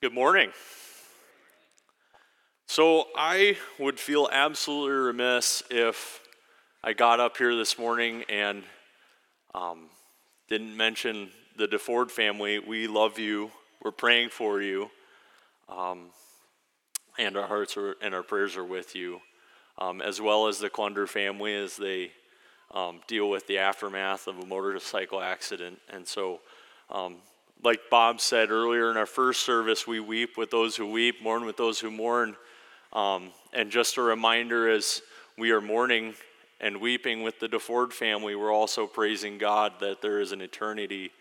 Good morning. So, I would feel absolutely remiss if I got up here this morning and um, didn't mention the DeFord family. We love you. We're praying for you. Um, and our hearts are, and our prayers are with you, um, as well as the Clunder family as they um, deal with the aftermath of a motorcycle accident. And so, um, like Bob said earlier in our first service, we weep with those who weep, mourn with those who mourn. Um, and just a reminder as we are mourning and weeping with the DeFord family, we're also praising God that there is an eternity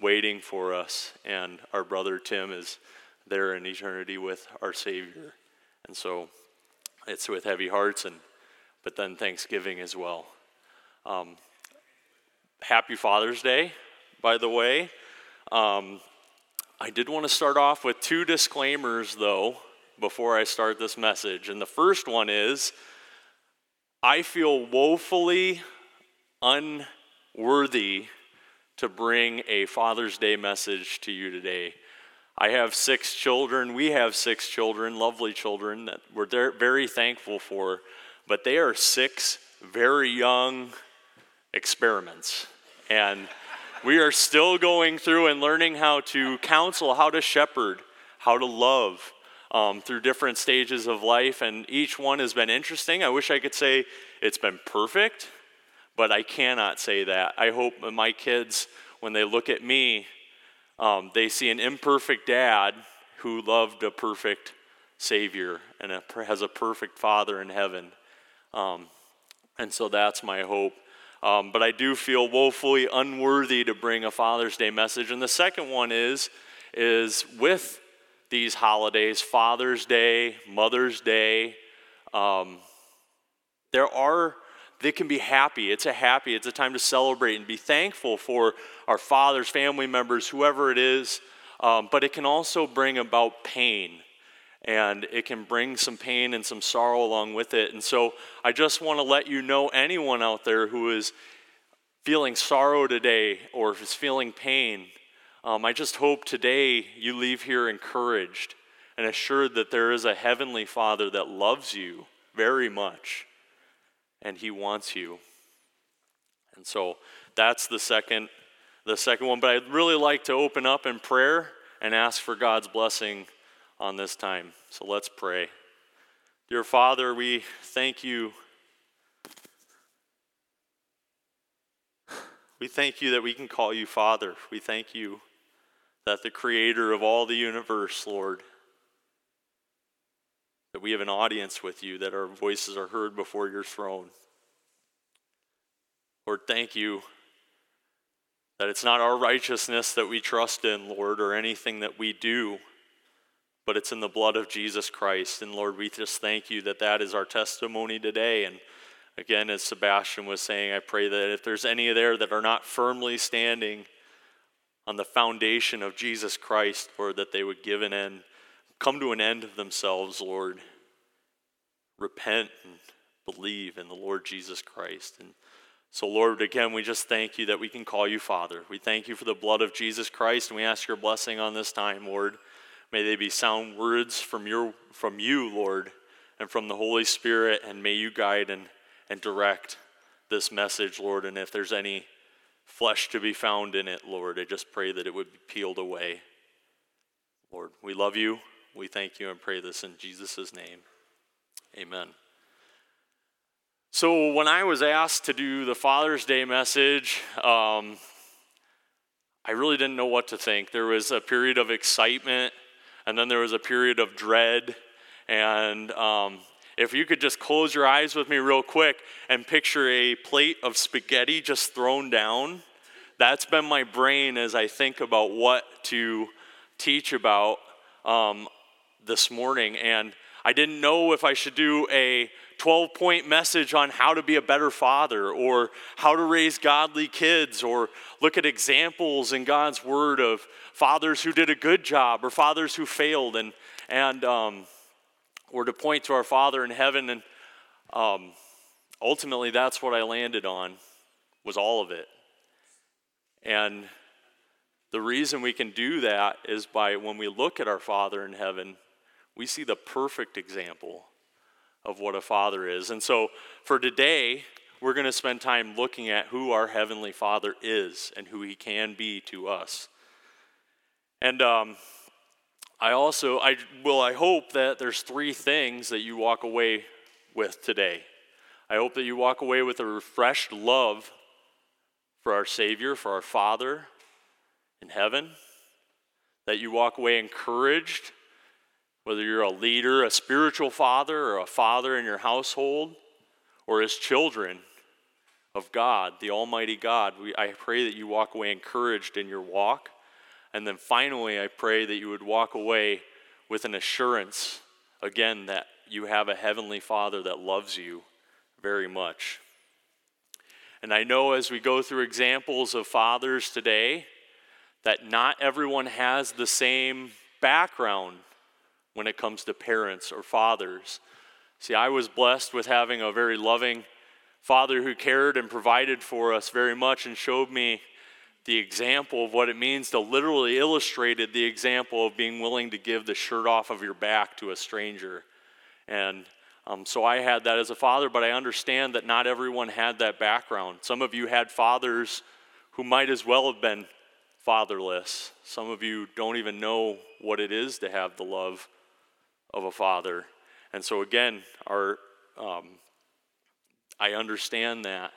waiting for us, and our brother Tim is there in eternity with our Savior. And so it's with heavy hearts, and but then Thanksgiving as well. Um, happy Father's Day, by the way. Um, I did want to start off with two disclaimers, though, before I start this message. And the first one is I feel woefully unworthy to bring a Father's Day message to you today. I have six children. We have six children, lovely children that we're very thankful for, but they are six very young experiments. And we are still going through and learning how to counsel, how to shepherd, how to love um, through different stages of life. And each one has been interesting. I wish I could say it's been perfect, but I cannot say that. I hope my kids, when they look at me, um, they see an imperfect dad who loved a perfect Savior and a, has a perfect Father in heaven. Um, and so that's my hope. Um, but I do feel woefully unworthy to bring a Father's Day message. And the second one is, is with these holidays, Father's Day, Mother's Day, um, there are, they can be happy. It's a happy, it's a time to celebrate and be thankful for our fathers, family members, whoever it is. Um, but it can also bring about pain and it can bring some pain and some sorrow along with it. And so I just want to let you know anyone out there who is feeling sorrow today or is feeling pain, um, I just hope today you leave here encouraged and assured that there is a heavenly Father that loves you very much and he wants you. And so that's the second the second one, but I'd really like to open up in prayer and ask for God's blessing on this time. So let's pray. Dear Father, we thank you. We thank you that we can call you Father. We thank you that the creator of all the universe, Lord, that we have an audience with you, that our voices are heard before your throne. Lord, thank you that it's not our righteousness that we trust in, Lord, or anything that we do but it's in the blood of Jesus Christ. And Lord, we just thank you that that is our testimony today. And again, as Sebastian was saying, I pray that if there's any there that are not firmly standing on the foundation of Jesus Christ, Lord, that they would give an end, come to an end of themselves, Lord. Repent and believe in the Lord Jesus Christ. And so, Lord, again, we just thank you that we can call you Father. We thank you for the blood of Jesus Christ, and we ask your blessing on this time, Lord. May they be sound words from, your, from you, Lord, and from the Holy Spirit, and may you guide and, and direct this message, Lord. And if there's any flesh to be found in it, Lord, I just pray that it would be peeled away. Lord, we love you. We thank you and pray this in Jesus' name. Amen. So, when I was asked to do the Father's Day message, um, I really didn't know what to think. There was a period of excitement and then there was a period of dread. And um, if you could just close your eyes with me real quick and picture a plate of spaghetti just thrown down, that's been my brain as I think about what to teach about um, this morning. And I didn't know if I should do a 12 point message on how to be a better father or how to raise godly kids or look at examples in God's word of fathers who did a good job or fathers who failed and, and um, or to point to our Father in heaven. And um, ultimately, that's what I landed on was all of it. And the reason we can do that is by when we look at our Father in heaven, we see the perfect example of what a father is. And so for today, we're going to spend time looking at who our Heavenly Father is and who He can be to us. And um, I also, I well, I hope that there's three things that you walk away with today. I hope that you walk away with a refreshed love for our Savior, for our Father in heaven. That you walk away encouraged, whether you're a leader, a spiritual father, or a father in your household, or as children of God, the Almighty God. We, I pray that you walk away encouraged in your walk. And then finally, I pray that you would walk away with an assurance, again, that you have a Heavenly Father that loves you very much. And I know as we go through examples of fathers today, that not everyone has the same background when it comes to parents or fathers. See, I was blessed with having a very loving father who cared and provided for us very much and showed me the example of what it means to literally illustrated the example of being willing to give the shirt off of your back to a stranger. And um, so I had that as a father, but I understand that not everyone had that background. Some of you had fathers who might as well have been fatherless. Some of you don't even know what it is to have the love of a father. And so, again, our, um, I understand that.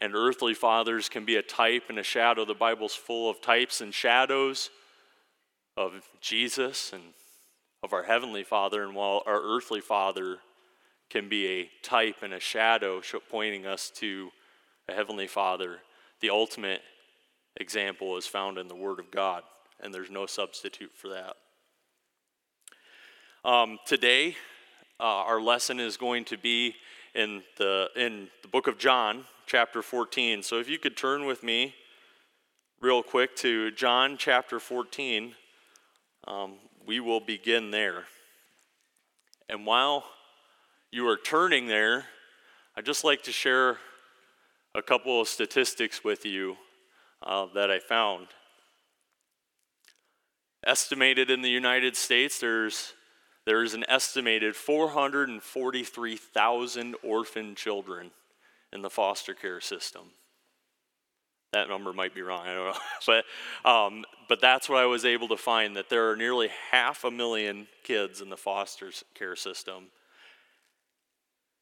And earthly fathers can be a type and a shadow. The Bible's full of types and shadows of Jesus and of our Heavenly Father. And while our earthly father can be a type and a shadow pointing us to a Heavenly Father, the ultimate example is found in the Word of God, and there's no substitute for that. Um, today, uh, our lesson is going to be in the, in the book of John, chapter 14. So if you could turn with me real quick to John chapter 14, um, we will begin there. And while you are turning there, I'd just like to share a couple of statistics with you uh, that I found. Estimated in the United States, there's there's an estimated 443,000 orphan children in the foster care system. That number might be wrong, I don't know. but, um, but that's what I was able to find that there are nearly half a million kids in the foster care system.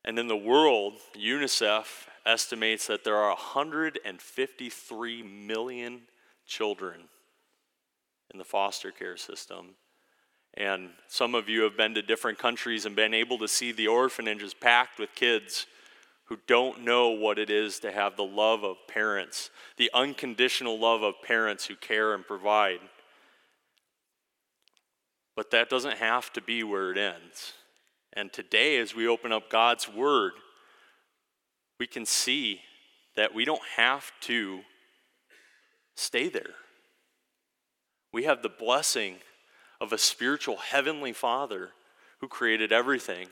And in the world, UNICEF estimates that there are 153 million children in the foster care system. And some of you have been to different countries and been able to see the orphanages packed with kids who don't know what it is to have the love of parents, the unconditional love of parents who care and provide. But that doesn't have to be where it ends. And today, as we open up God's Word, we can see that we don't have to stay there. We have the blessing of a spiritual heavenly Father who created everything.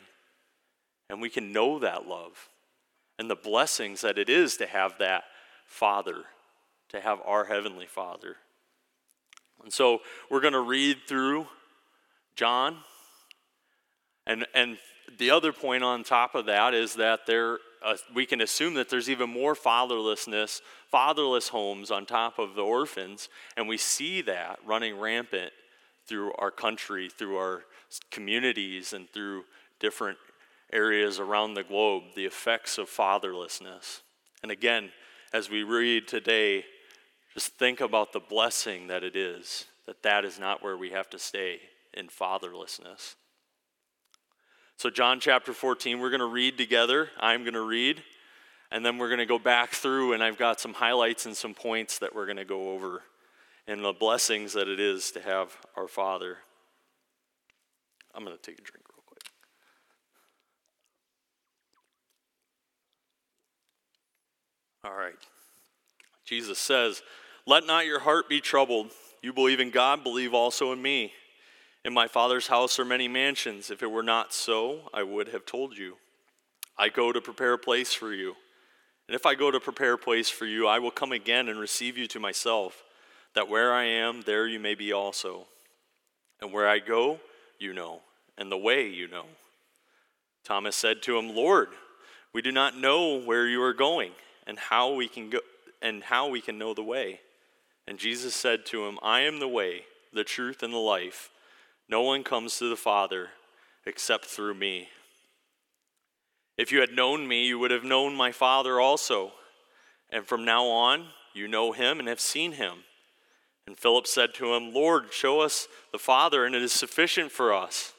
And we can know that love and the blessings that it is to have that Father, to have our Heavenly Father. And so we're going to read through John. And, and the other point on top of that is that there, uh, we can assume that there's even more fatherlessness, fatherless homes on top of the orphans. And we see that running rampant through our country, through our communities, and through different areas around the globe, the effects of fatherlessness. And again, as we read today, just think about the blessing that it is that that is not where we have to stay in fatherlessness. So, John chapter 14, we're going to read together. I'm going to read, and then we're going to go back through, and I've got some highlights and some points that we're going to go over and the blessings that it is to have our Father. I'm going to take a drink real quick. All right. Jesus says, Let not your heart be troubled. You believe in God, believe also in me. In my Father's house are many mansions. If it were not so, I would have told you. I go to prepare a place for you. And if I go to prepare a place for you, I will come again and receive you to myself that where I am, there you may be also. And where I go, you know, and the way you know. Thomas said to him, Lord, we do not know where you are going, and how we can go and how we can know the way. And Jesus said to him, I am the way, the truth, and the life. No one comes to the Father except through me. If you had known me, you would have known my Father also. And from now on, you know him and have seen him. And Philip said to him, Lord, show us the Father, and it is sufficient for us.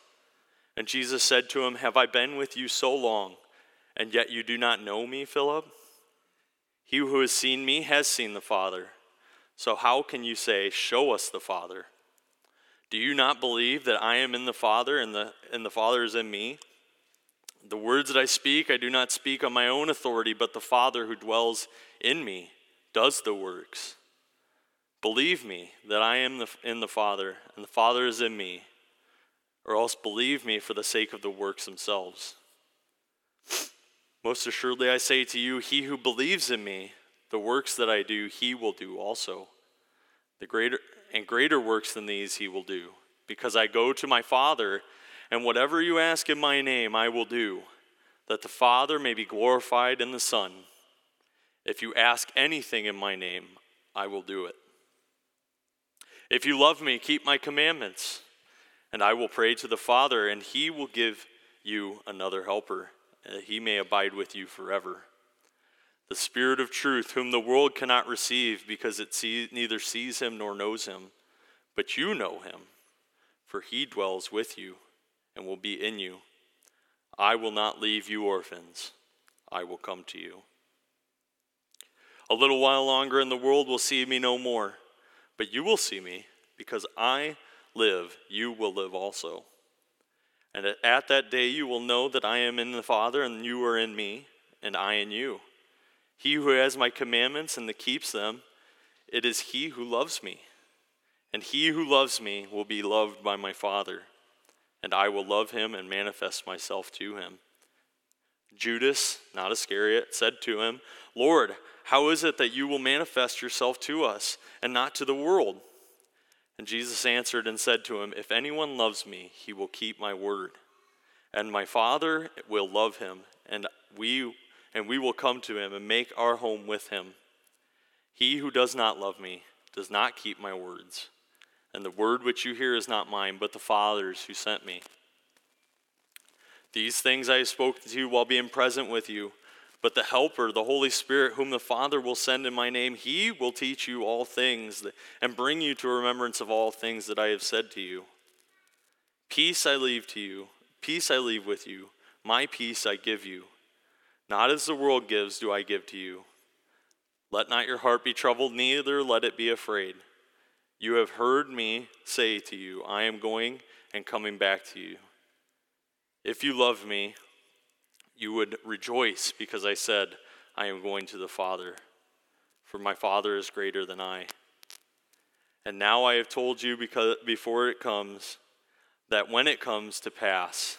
And Jesus said to him, Have I been with you so long, and yet you do not know me, Philip? He who has seen me has seen the Father. So how can you say, Show us the Father? Do you not believe that I am in the Father, and the, and the Father is in me? The words that I speak, I do not speak on my own authority, but the Father who dwells in me does the works. Believe me that I am in the Father, and the Father is in me, or else believe me for the sake of the works themselves. Most assuredly, I say to you, he who believes in me, the works that I do, he will do also. The greater and greater works than these he will do, because I go to my Father, and whatever you ask in my name, I will do, that the Father may be glorified in the Son. If you ask anything in my name, I will do it. If you love me, keep my commandments, and I will pray to the Father, and he will give you another helper, that he may abide with you forever. The Spirit of truth, whom the world cannot receive because it see, neither sees him nor knows him, but you know him, for he dwells with you and will be in you. I will not leave you orphans, I will come to you. A little while longer, and the world will see me no more. But you will see me, because I live, you will live also. And at that day you will know that I am in the Father, and you are in me, and I in you. He who has my commandments and keeps them, it is he who loves me. And he who loves me will be loved by my Father, and I will love him and manifest myself to him. Judas, not Iscariot, said to him, Lord, how is it that you will manifest yourself to us and not to the world? And Jesus answered and said to him, If anyone loves me, he will keep my word. And my Father will love him, and we and we will come to him and make our home with him. He who does not love me does not keep my words. And the word which you hear is not mine, but the Father's who sent me. These things I have spoken to you while being present with you. But the Helper, the Holy Spirit, whom the Father will send in my name, he will teach you all things and bring you to remembrance of all things that I have said to you. Peace I leave to you, peace I leave with you, my peace I give you. Not as the world gives, do I give to you. Let not your heart be troubled, neither let it be afraid. You have heard me say to you, I am going and coming back to you. If you love me, you would rejoice because I said, I am going to the Father, for my Father is greater than I. And now I have told you because before it comes, that when it comes to pass,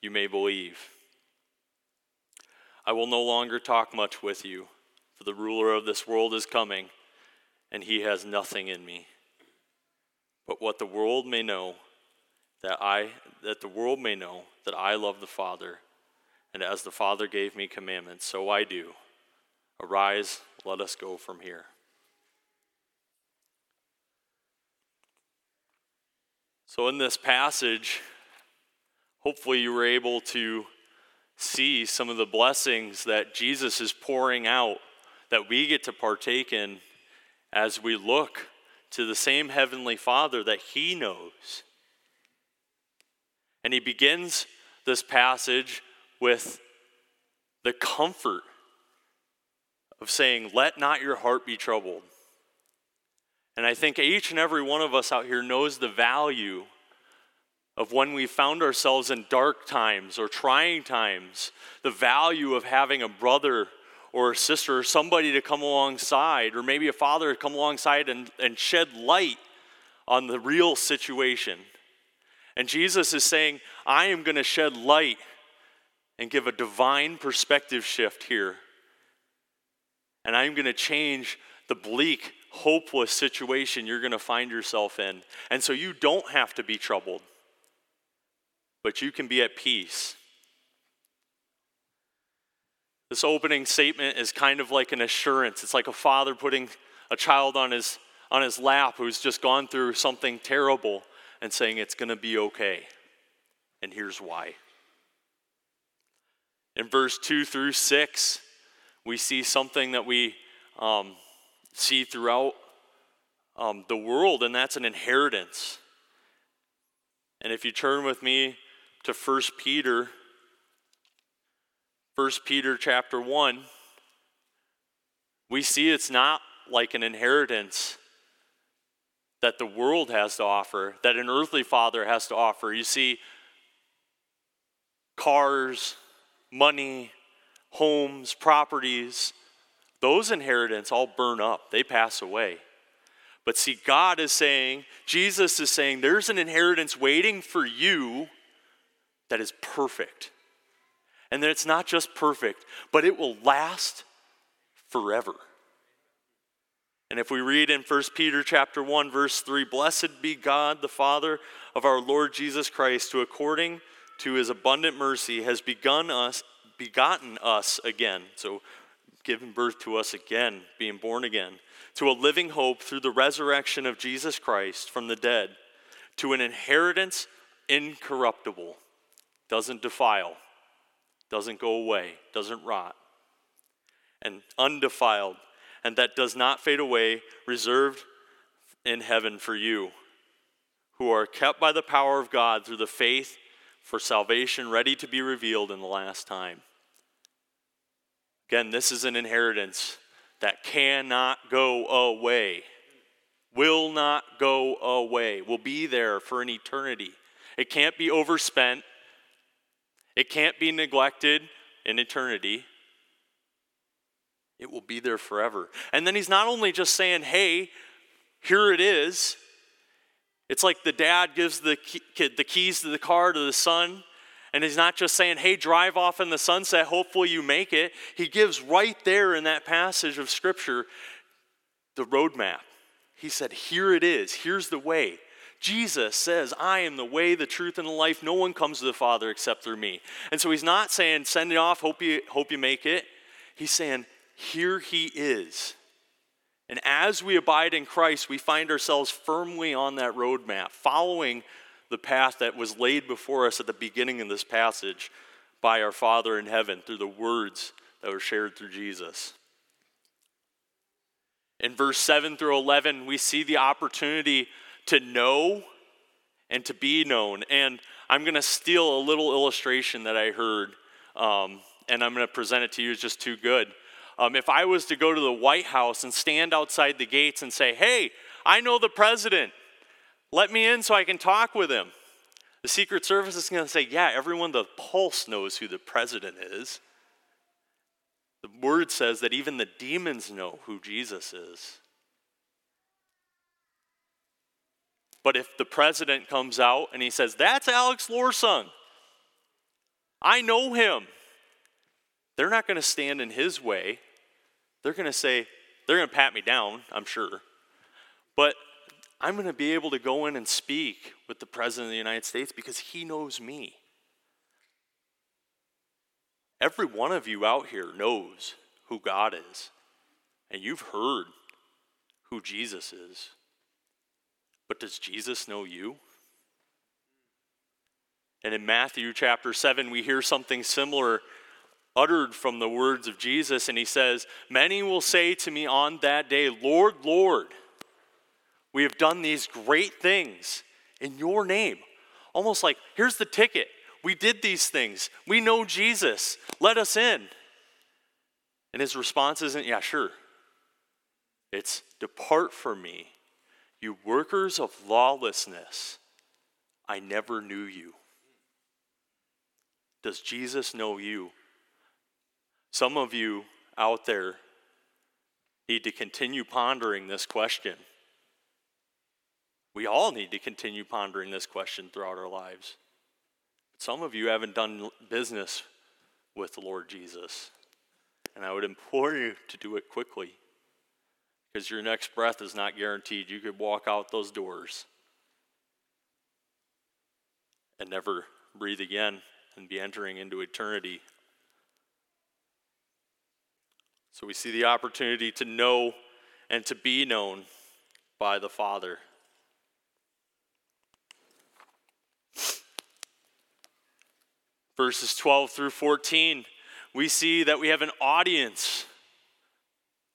you may believe. I will no longer talk much with you, for the ruler of this world is coming, and he has nothing in me. But what the world may know, that I that the world may know that I love the Father and as the Father gave me commandments, so I do. Arise, let us go from here. So, in this passage, hopefully you were able to see some of the blessings that Jesus is pouring out that we get to partake in as we look to the same Heavenly Father that He knows. And He begins this passage with the comfort of saying, Let not your heart be troubled. And I think each and every one of us out here knows the value of when we found ourselves in dark times or trying times, the value of having a brother or a sister or somebody to come alongside, or maybe a father to come alongside and, and shed light on the real situation. And Jesus is saying, I am going to shed light and give a divine perspective shift here. And I'm going to change the bleak hopeless situation you're going to find yourself in. And so you don't have to be troubled, but you can be at peace. This opening statement is kind of like an assurance. It's like a father putting a child on his, on his lap who's just gone through something terrible and saying it's going to be okay. And here's why. In verse 2 through 6, we see something that we um, see throughout um, the world, and that's an inheritance. And if you turn with me to 1 Peter, 1 Peter chapter 1, we see it's not like an inheritance that the world has to offer, that an earthly father has to offer. You see, cars, money, homes, properties, those inheritance all burn up, they pass away. But see, God is saying, Jesus is saying, there's an inheritance waiting for you that is perfect. And that it's not just perfect, but it will last forever. And if we read in 1 Peter chapter 1 verse 3, blessed be God the Father of our Lord Jesus Christ, who according to his abundant mercy has begun us begotten us again. So given birth to us again, being born again, to a living hope through the resurrection of Jesus Christ from the dead, to an inheritance incorruptible, doesn't defile, doesn't go away, doesn't rot, and undefiled, and that does not fade away, reserved in heaven for you, who are kept by the power of God through the faith for salvation ready to be revealed in the last time. Again, this is an inheritance that cannot go away, will not go away, will be there for an eternity. It can't be overspent, it can't be neglected in eternity. It will be there forever. And then he's not only just saying, hey, here it is. It's like the dad gives the, kid the keys to the car to the son and he's not just saying, hey, drive off in the sunset, hopefully you make it. He gives right there in that passage of Scripture the roadmap. He said, here it is, here's the way. Jesus says, I am the way, the truth, and the life. No one comes to the Father except through me. And so he's not saying, send it off, hope you, hope you make it. He's saying, here he is. And as we abide in Christ, we find ourselves firmly on that roadmap, following the path that was laid before us at the beginning of this passage by our Father in heaven through the words that were shared through Jesus. In verse 7 through 11, we see the opportunity to know and to be known. And I'm going to steal a little illustration that I heard, um, and I'm going to present it to you. It's just too good. Um, if I was to go to the White House and stand outside the gates and say, Hey, I know the president, let me in so I can talk with him. The Secret Service is going to say, Yeah, everyone the pulse knows who the president is. The word says that even the demons know who Jesus is. But if the president comes out and he says, That's Alex Lorsung, I know him, they're not going to stand in his way. They're going to say, They're going to pat me down, I'm sure. But I'm going to be able to go in and speak with the President of the United States because he knows me. Every one of you out here knows who God is, and you've heard who Jesus is. But does Jesus know you? And in Matthew chapter 7, we hear something similar uttered from the words of Jesus, and he says, Many will say to me on that day, Lord, Lord. We have done these great things in your name. Almost like, here's the ticket. We did these things. We know Jesus. Let us in. And his response isn't, yeah, sure. It's, depart from me, you workers of lawlessness. I never knew you. Does Jesus know you? Some of you out there need to continue pondering this question. We all need to continue pondering this question throughout our lives. But Some of you haven't done business with the Lord Jesus, and I would implore you to do it quickly because your next breath is not guaranteed. You could walk out those doors and never breathe again and be entering into eternity. So we see the opportunity to know and to be known by the Father. Verses 12 through 14, we see that we have an audience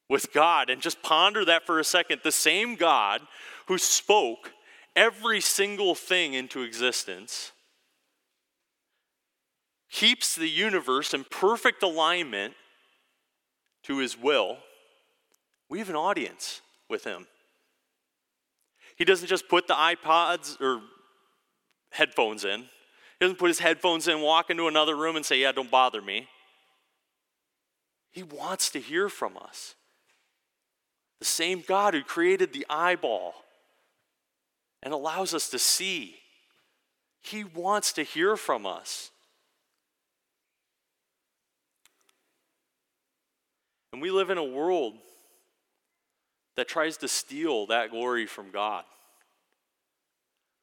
with God. And just ponder that for a second. The same God who spoke every single thing into existence keeps the universe in perfect alignment to his will. We have an audience with him. He doesn't just put the iPods or headphones in. He doesn't put his headphones in, walk into another room, and say, Yeah, don't bother me. He wants to hear from us. The same God who created the eyeball and allows us to see, He wants to hear from us. And we live in a world that tries to steal that glory from God,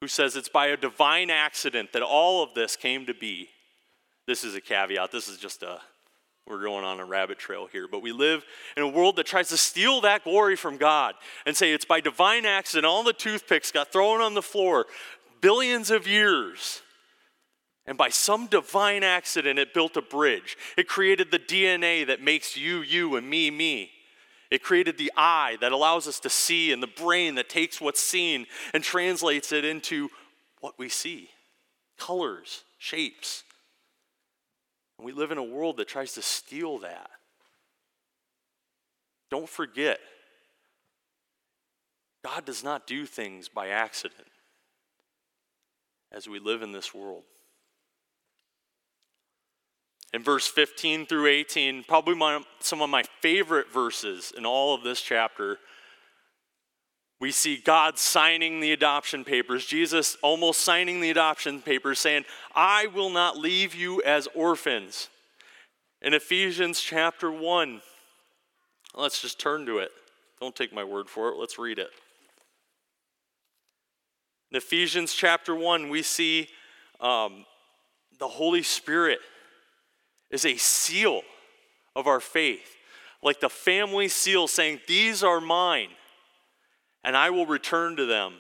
who says it's by a divine accident that all of this came to be. This is a caveat. This is just a, we're going on a rabbit trail here. But we live in a world that tries to steal that glory from God and say it's by divine accident. All the toothpicks got thrown on the floor billions of years. And by some divine accident, it built a bridge. It created the DNA that makes you, you, and me, me. It created the eye that allows us to see, and the brain that takes what's seen and translates it into what we see colors, shapes. And we live in a world that tries to steal that. Don't forget, God does not do things by accident as we live in this world. In verse 15 through 18, probably my, some of my favorite verses in all of this chapter, we see God signing the adoption papers, Jesus almost signing the adoption papers, saying, I will not leave you as orphans. In Ephesians chapter 1, let's just turn to it. Don't take my word for it, let's read it. In Ephesians chapter 1, we see um, the Holy Spirit is a seal of our faith, like the family seal saying, These are mine, and I will return to them.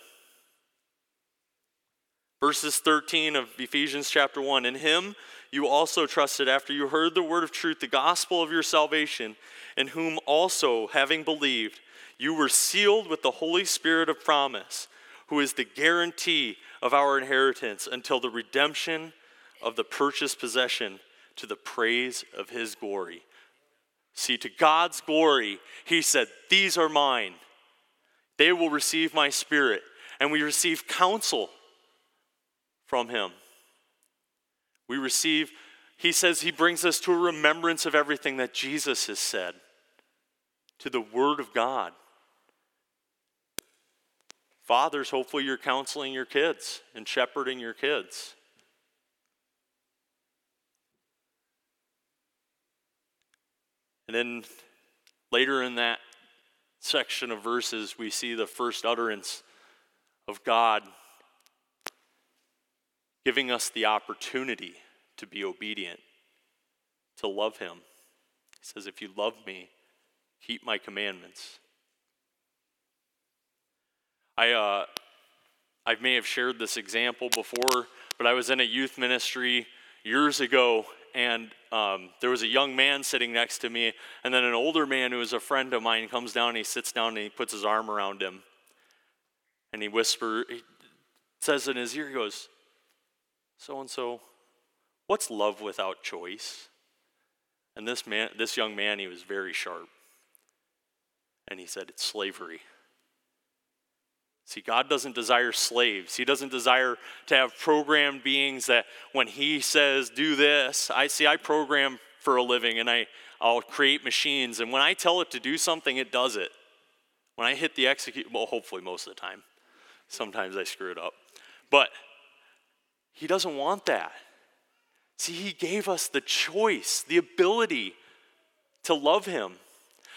Verses 13 of Ephesians chapter 1 In him you also trusted after you heard the word of truth, the gospel of your salvation, in whom also, having believed, you were sealed with the Holy Spirit of promise, who is the guarantee of our inheritance until the redemption of the purchased possession to the praise of his glory. See, to God's glory, he said, These are mine. They will receive my spirit. And we receive counsel from him. We receive, he says, he brings us to a remembrance of everything that Jesus has said, to the Word of God. Fathers, hopefully you're counseling your kids and shepherding your kids. And then later in that section of verses, we see the first utterance of God giving us the opportunity to be obedient, to love Him. He says, If you love me, keep my commandments. I, uh, I may have shared this example before, but I was in a youth ministry years ago, and um, there was a young man sitting next to me, and then an older man who was a friend of mine comes down and he sits down and he puts his arm around him. And he whispers, he says in his ear, he goes, So and so, what's love without choice? And this man, this young man, he was very sharp. And he said, It's slavery. See, God doesn't desire slaves. He doesn't desire to have programmed beings that when He says, do this, I see, I program for a living and I, I'll create machines. And when I tell it to do something, it does it. When I hit the execute, well, hopefully most of the time. Sometimes I screw it up. But He doesn't want that. See, He gave us the choice, the ability to love Him.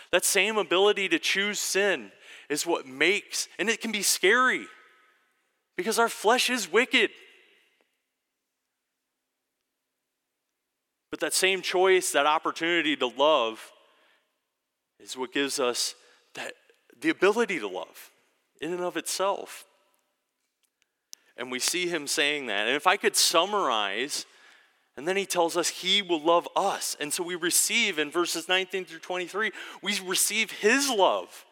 that same ability to choose sin is what makes, and it can be scary because our flesh is wicked. But that same choice, that opportunity to love, is what gives us that, the ability to love in and of itself. And we see him saying that. And if I could summarize, and then he tells us he will love us. And so we receive in verses 19 through 23, we receive his love.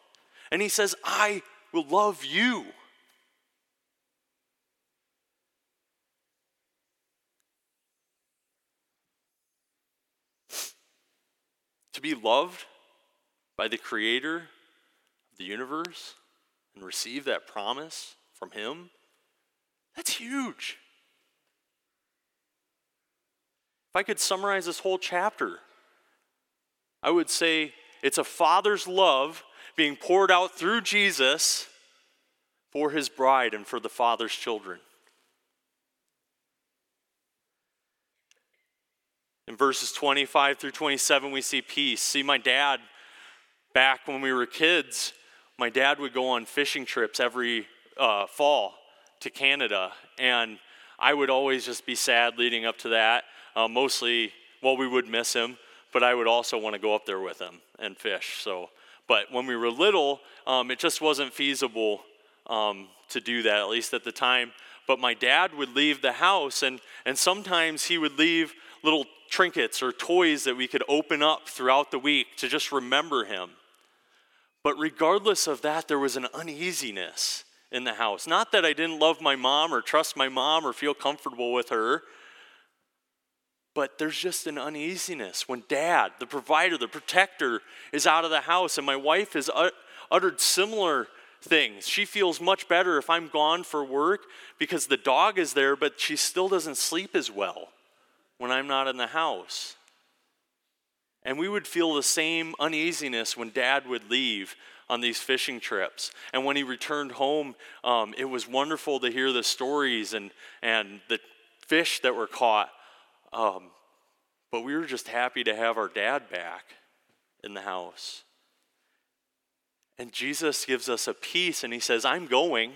And he says, I will love you. To be loved by the creator of the universe and receive that promise from him, that's huge. If I could summarize this whole chapter, I would say it's a father's love being poured out through Jesus for his bride and for the father's children. In verses 25 through 27, we see peace. See, my dad, back when we were kids, my dad would go on fishing trips every uh, fall to Canada, and I would always just be sad leading up to that. Uh, mostly, well, we would miss him, but I would also want to go up there with him and fish. So, but when we were little, um, it just wasn't feasible um, to do that, at least at the time. But my dad would leave the house, and, and sometimes he would leave little trinkets or toys that we could open up throughout the week to just remember him. But regardless of that, there was an uneasiness in the house. Not that I didn't love my mom or trust my mom or feel comfortable with her, but there's just an uneasiness when dad, the provider, the protector, is out of the house. And my wife has uttered similar things. She feels much better if I'm gone for work because the dog is there, but she still doesn't sleep as well when I'm not in the house. And we would feel the same uneasiness when dad would leave on these fishing trips. And when he returned home, um, it was wonderful to hear the stories and, and the fish that were caught. Um, but we were just happy to have our dad back in the house. And Jesus gives us a peace, and he says, I'm going,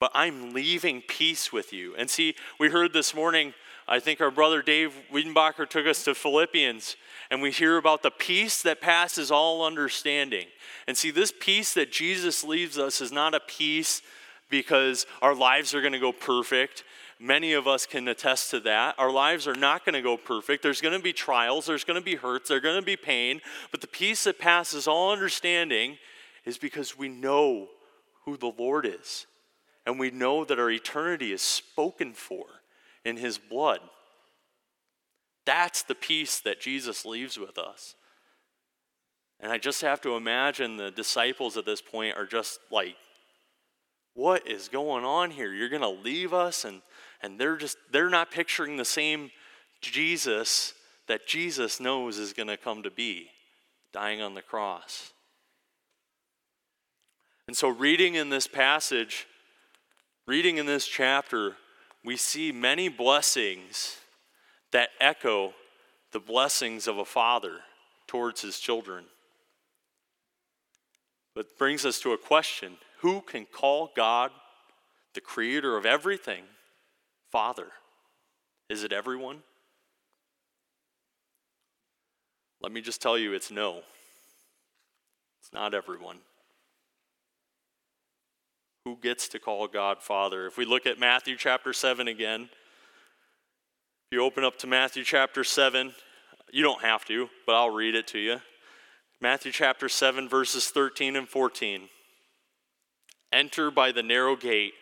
but I'm leaving peace with you. And see, we heard this morning, I think our brother Dave Wiedenbacher took us to Philippians, and we hear about the peace that passes all understanding. And see, this peace that Jesus leaves us is not a peace because our lives are going to go perfect. Many of us can attest to that. Our lives are not going to go perfect. There's going to be trials, there's going to be hurts, there's going to be pain. But the peace that passes all understanding is because we know who the Lord is. And we know that our eternity is spoken for in His blood. That's the peace that Jesus leaves with us. And I just have to imagine the disciples at this point are just like, what is going on here? You're going to leave us and and they're just they're not picturing the same Jesus that Jesus knows is going to come to be, dying on the cross. And so reading in this passage, reading in this chapter, we see many blessings that echo the blessings of a father towards his children. But brings us to a question who can call God, the creator of everything, Father? Is it everyone? Let me just tell you it's no. It's not everyone. Who gets to call God Father? If we look at Matthew chapter 7 again, if you open up to Matthew chapter 7, you don't have to, but I'll read it to you. Matthew chapter 7, verses 13 and 14. Enter by the narrow gate.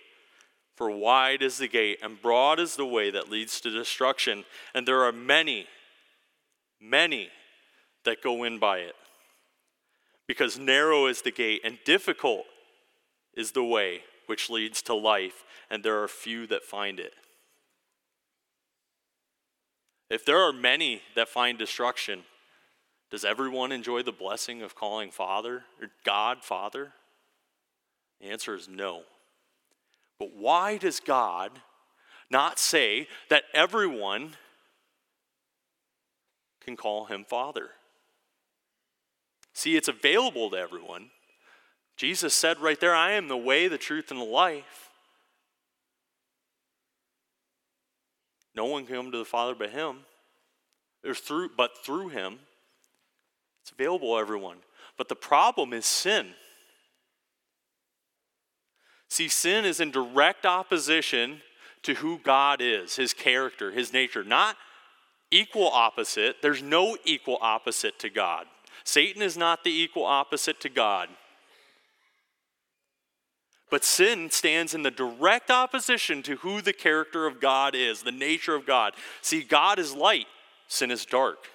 For wide is the gate and broad is the way that leads to destruction, and there are many, many that go in by it. Because narrow is the gate and difficult is the way which leads to life, and there are few that find it. If there are many that find destruction, does everyone enjoy the blessing of calling Father or God Father? The answer is no. But why does God not say that everyone can call him Father? See, it's available to everyone. Jesus said right there, I am the way, the truth, and the life. No one can come to the Father but Him. Through, but through Him. It's available to everyone. But the problem is sin. See, sin is in direct opposition to who God is, His character, His nature. Not equal opposite. There's no equal opposite to God. Satan is not the equal opposite to God. But sin stands in the direct opposition to who the character of God is, the nature of God. See, God is light, sin is dark.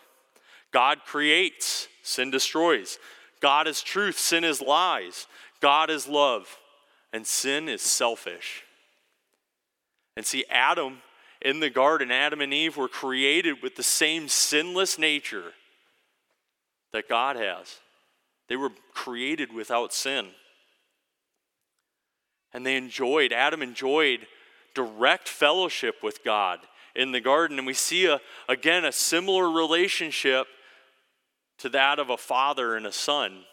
God creates, sin destroys. God is truth, sin is lies. God is love, and sin is selfish. And see, Adam in the garden, Adam and Eve were created with the same sinless nature that God has. They were created without sin. And they enjoyed, Adam enjoyed direct fellowship with God in the garden. And we see, a, again, a similar relationship to that of a father and a son.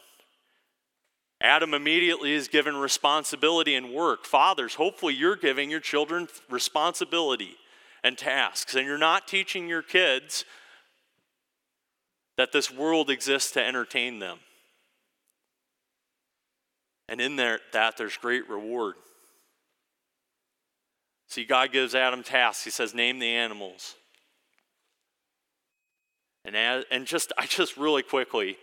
Adam immediately is given responsibility and work. Fathers, hopefully you're giving your children responsibility and tasks, and you're not teaching your kids that this world exists to entertain them. And in there, that, there's great reward. See, God gives Adam tasks. He says, Name the animals. And, as, and just, I just really quickly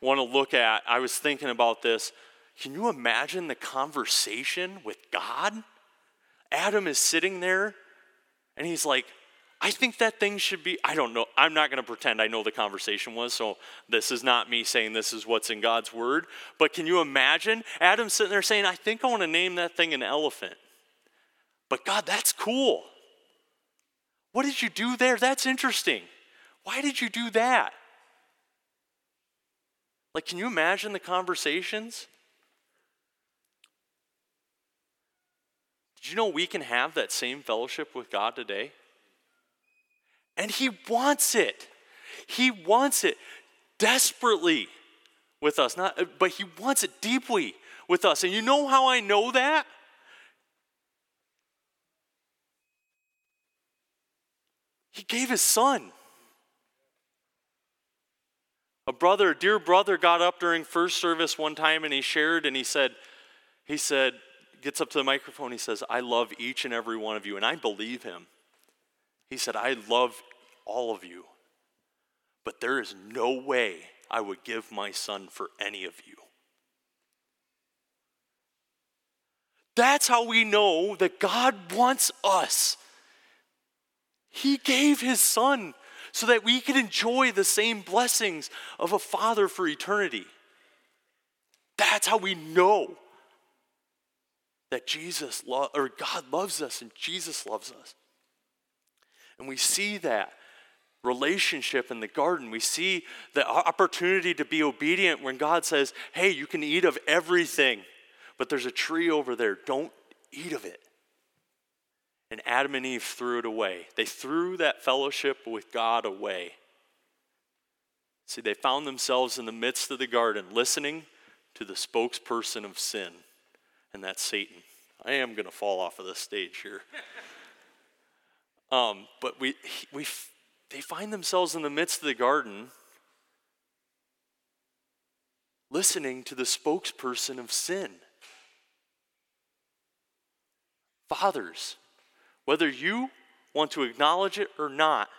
want to look at, I was thinking about this. Can you imagine the conversation with God? Adam is sitting there and he's like, I think that thing should be, I don't know, I'm not going to pretend I know the conversation was, so this is not me saying this is what's in God's word. But can you imagine Adam sitting there saying, I think I want to name that thing an elephant? But God, that's cool. What did you do there? That's interesting. Why did you do that? Like, can you imagine the conversations? Did you know we can have that same fellowship with God today? And He wants it. He wants it desperately with us. Not, but He wants it deeply with us. And you know how I know that? He gave His Son. A brother, dear brother, got up during first service one time and he shared and he said, he said, gets up to the microphone, he says, I love each and every one of you. And I believe him. He said, I love all of you, but there is no way I would give my son for any of you. That's how we know that God wants us. He gave his son so that we can enjoy the same blessings of a father for eternity. That's how we know that Jesus lo- or God loves us and Jesus loves us. And we see that relationship in the garden. We see the opportunity to be obedient when God says, "Hey, you can eat of everything, but there's a tree over there. Don't eat of it." And Adam and Eve threw it away. They threw that fellowship with God away. See, they found themselves in the midst of the garden listening to the spokesperson of sin and that's Satan. I am going to fall off of this stage here. um, but we, we, they find themselves in the midst of the garden listening to the spokesperson of sin. Fathers, whether you want to acknowledge it or not,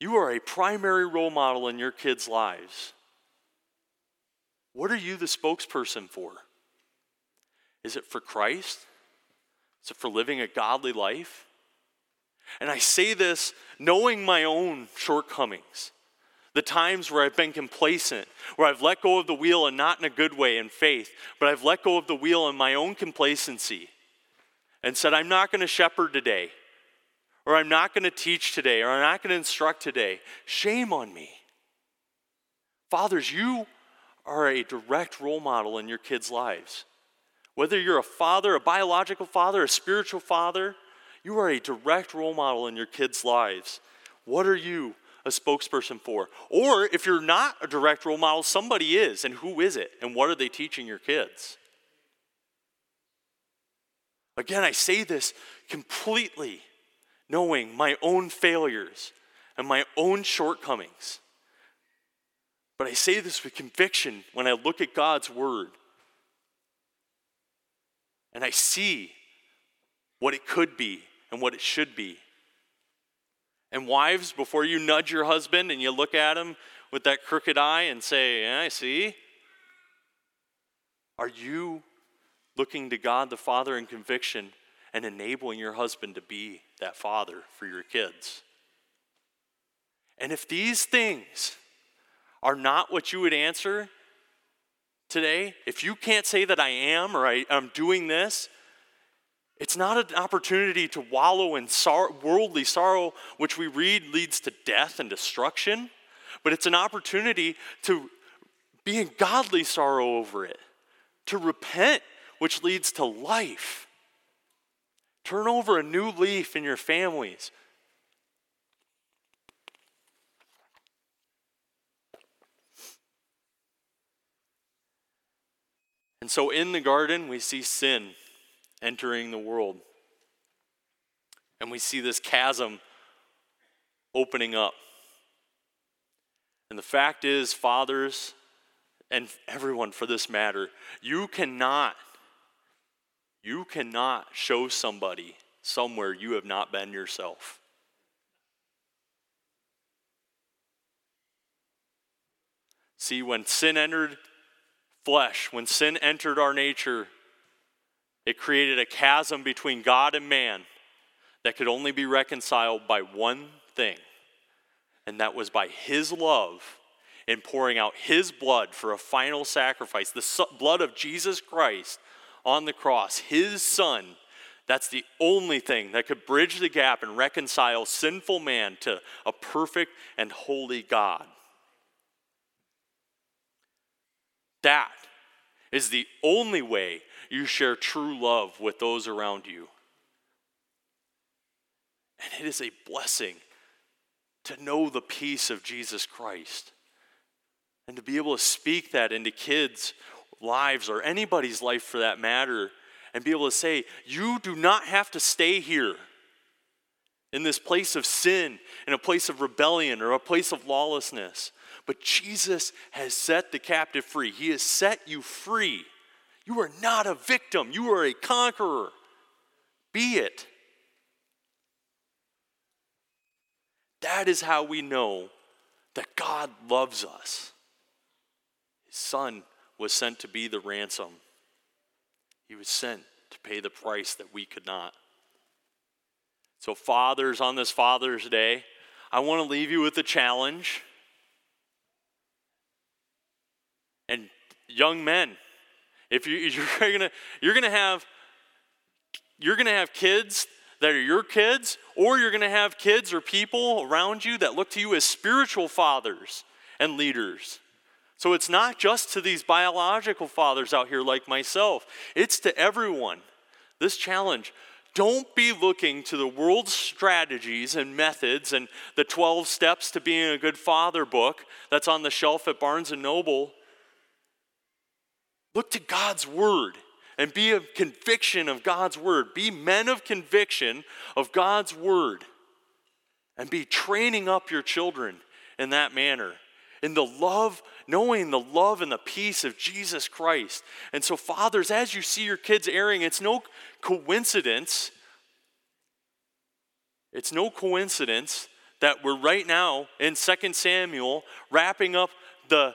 you are a primary role model in your kids' lives. What are you the spokesperson for? Is it for Christ? Is it for living a godly life? And I say this knowing my own shortcomings, the times where I've been complacent, where I've let go of the wheel and not in a good way in faith, but I've let go of the wheel in my own complacency and said, I'm not going to shepherd today, or I'm not going to teach today, or I'm not going to instruct today. Shame on me. Fathers, you are a direct role model in your kids' lives. Whether you're a father, a biological father, a spiritual father, you are a direct role model in your kids' lives. What are you a spokesperson for? Or if you're not a direct role model, somebody is, and who is it? And what are they teaching your kids? Again, I say this completely knowing my own failures and my own shortcomings. But I say this with conviction when I look at God's word and I see what it could be and what it should be. And wives, before you nudge your husband and you look at him with that crooked eye and say, yeah, I see, are you looking to God the Father in conviction and enabling your husband to be that father for your kids? And if these things are not what you would answer today, if you can't say that I am or I, am doing this, it's not an opportunity to wallow in sor- worldly sorrow, which we read leads to death and destruction, but it's an opportunity to be in godly sorrow over it, to repent, which leads to life. Turn over a new leaf in your families. And so in the garden, we see sin entering the world. And we see this chasm opening up. And the fact is, fathers, and everyone for this matter, you cannot, you cannot show somebody somewhere you have not been yourself. See, when sin entered flesh, when sin entered our nature, it created a chasm between God and man that could only be reconciled by one thing, and that was by His love in pouring out His blood for a final sacrifice, the blood of Jesus Christ on the cross, His Son. That's the only thing that could bridge the gap and reconcile sinful man to a perfect and holy God. That is the only way you share true love with those around you. And it is a blessing to know the peace of Jesus Christ and to be able to speak that into kids' lives or anybody's life for that matter and be able to say, You do not have to stay here in this place of sin, in a place of rebellion, or a place of lawlessness. But Jesus has set the captive free. He has set you free. You are not a victim, you are a conqueror. Be it. That is how we know that God loves us. His Son was sent to be the ransom, He was sent to pay the price that we could not. So, fathers, on this Father's Day, I want to leave you with a challenge. And young men, if you, you're gonna you're gonna have you're gonna have kids that are your kids, or you're gonna have kids or people around you that look to you as spiritual fathers and leaders. So it's not just to these biological fathers out here like myself, it's to everyone. This challenge. Don't be looking to the world's strategies and methods and the 12 steps to being a good father book that's on the shelf at Barnes and Noble. Look to God's word and be a conviction of God's word. Be men of conviction of God's word and be training up your children in that manner in the love, knowing the love and the peace of Jesus Christ. And so, fathers, as you see your kids erring, it's no coincidence. It's no coincidence that we're right now in 2 Samuel wrapping up the,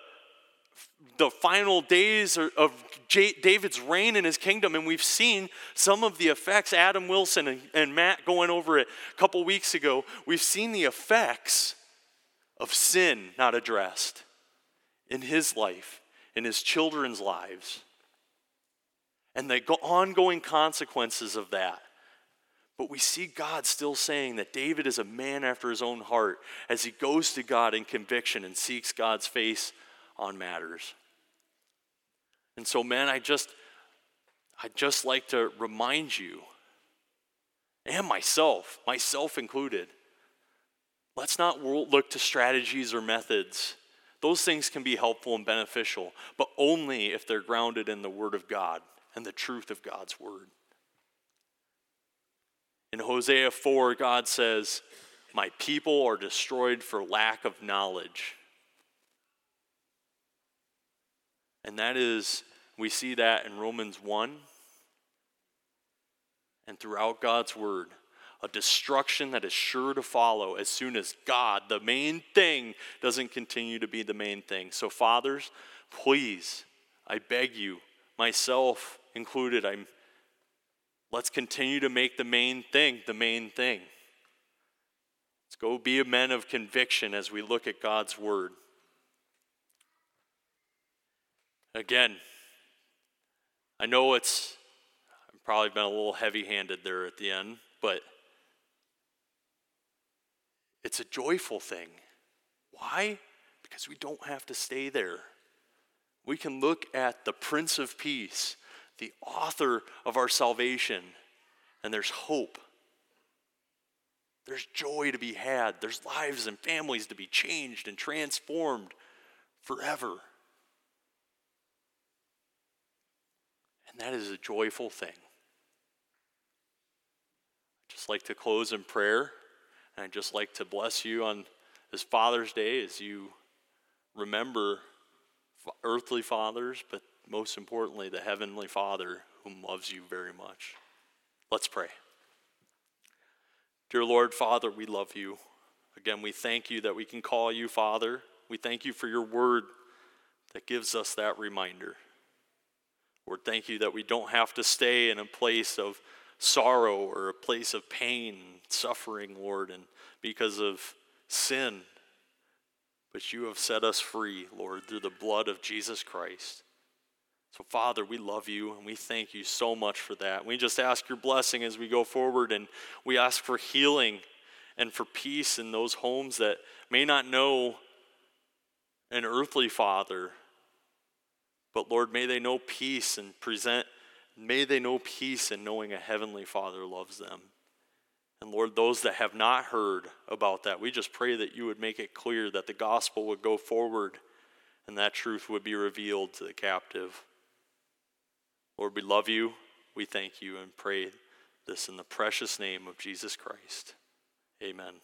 the final days of David's reign in his kingdom, and we've seen some of the effects. Adam Wilson and, and Matt going over it a couple weeks ago. We've seen the effects of sin not addressed in his life, in his children's lives, and the ongoing consequences of that. But we see God still saying that David is a man after his own heart as he goes to God in conviction and seeks God's face on matters. And so, man, I just, I just like to remind you, and myself, myself included, Let's not look to strategies or methods. Those things can be helpful and beneficial, but only if they're grounded in the Word of God and the truth of God's Word. In Hosea 4, God says, My people are destroyed for lack of knowledge. And that is, we see that in Romans 1 and throughout God's Word a destruction that is sure to follow as soon as God, the main thing, doesn't continue to be the main thing. So, fathers, please, I beg you, myself included, I'm let's continue to make the main thing the main thing. Let's go be a men of conviction as we look at God's word. Again, I know it's I've probably been a little heavy-handed there at the end, but it's a joyful thing. Why? Because we don't have to stay there. We can look at the Prince of Peace, the author of our salvation, and there's hope. There's joy to be had. There's lives and families to be changed and transformed forever. And that is a joyful thing. I'd just like to close in prayer. And I'd just like to bless you on this Father's Day as you remember earthly fathers, but most importantly, the Heavenly Father whom loves you very much. Let's pray. Dear Lord, Father, we love you. Again, we thank you that we can call you Father. We thank you for your word that gives us that reminder. Lord, thank you that we don't have to stay in a place of sorrow or a place of pain, suffering, Lord, and because of sin. But you have set us free, Lord, through the blood of Jesus Christ. So, Father, we love you and we thank you so much for that. We just ask your blessing as we go forward and we ask for healing and for peace in those homes that may not know an earthly father. But Lord, may they know peace and present May they know peace in knowing a heavenly Father loves them. And Lord, those that have not heard about that, we just pray that you would make it clear that the gospel would go forward and that truth would be revealed to the captive. Lord, we love you. We thank you and pray this in the precious name of Jesus Christ. Amen.